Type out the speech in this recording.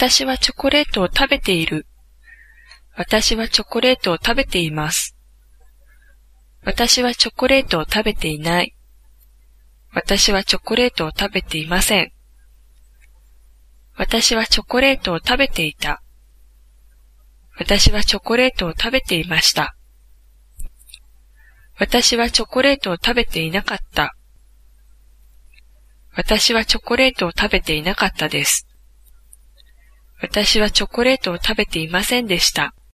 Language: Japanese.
私はチョコレートを食べている。私はチョコレートを食べています。私はチョコレートを食べていない。私はチョコレートを食べていません。私はチョコレートを食べていた。私はチョコレートを食べていました。私はチョコレートを食べていなかった。私はチョコレートを食べていなかったです。私はチョコレートを食べていませんでした。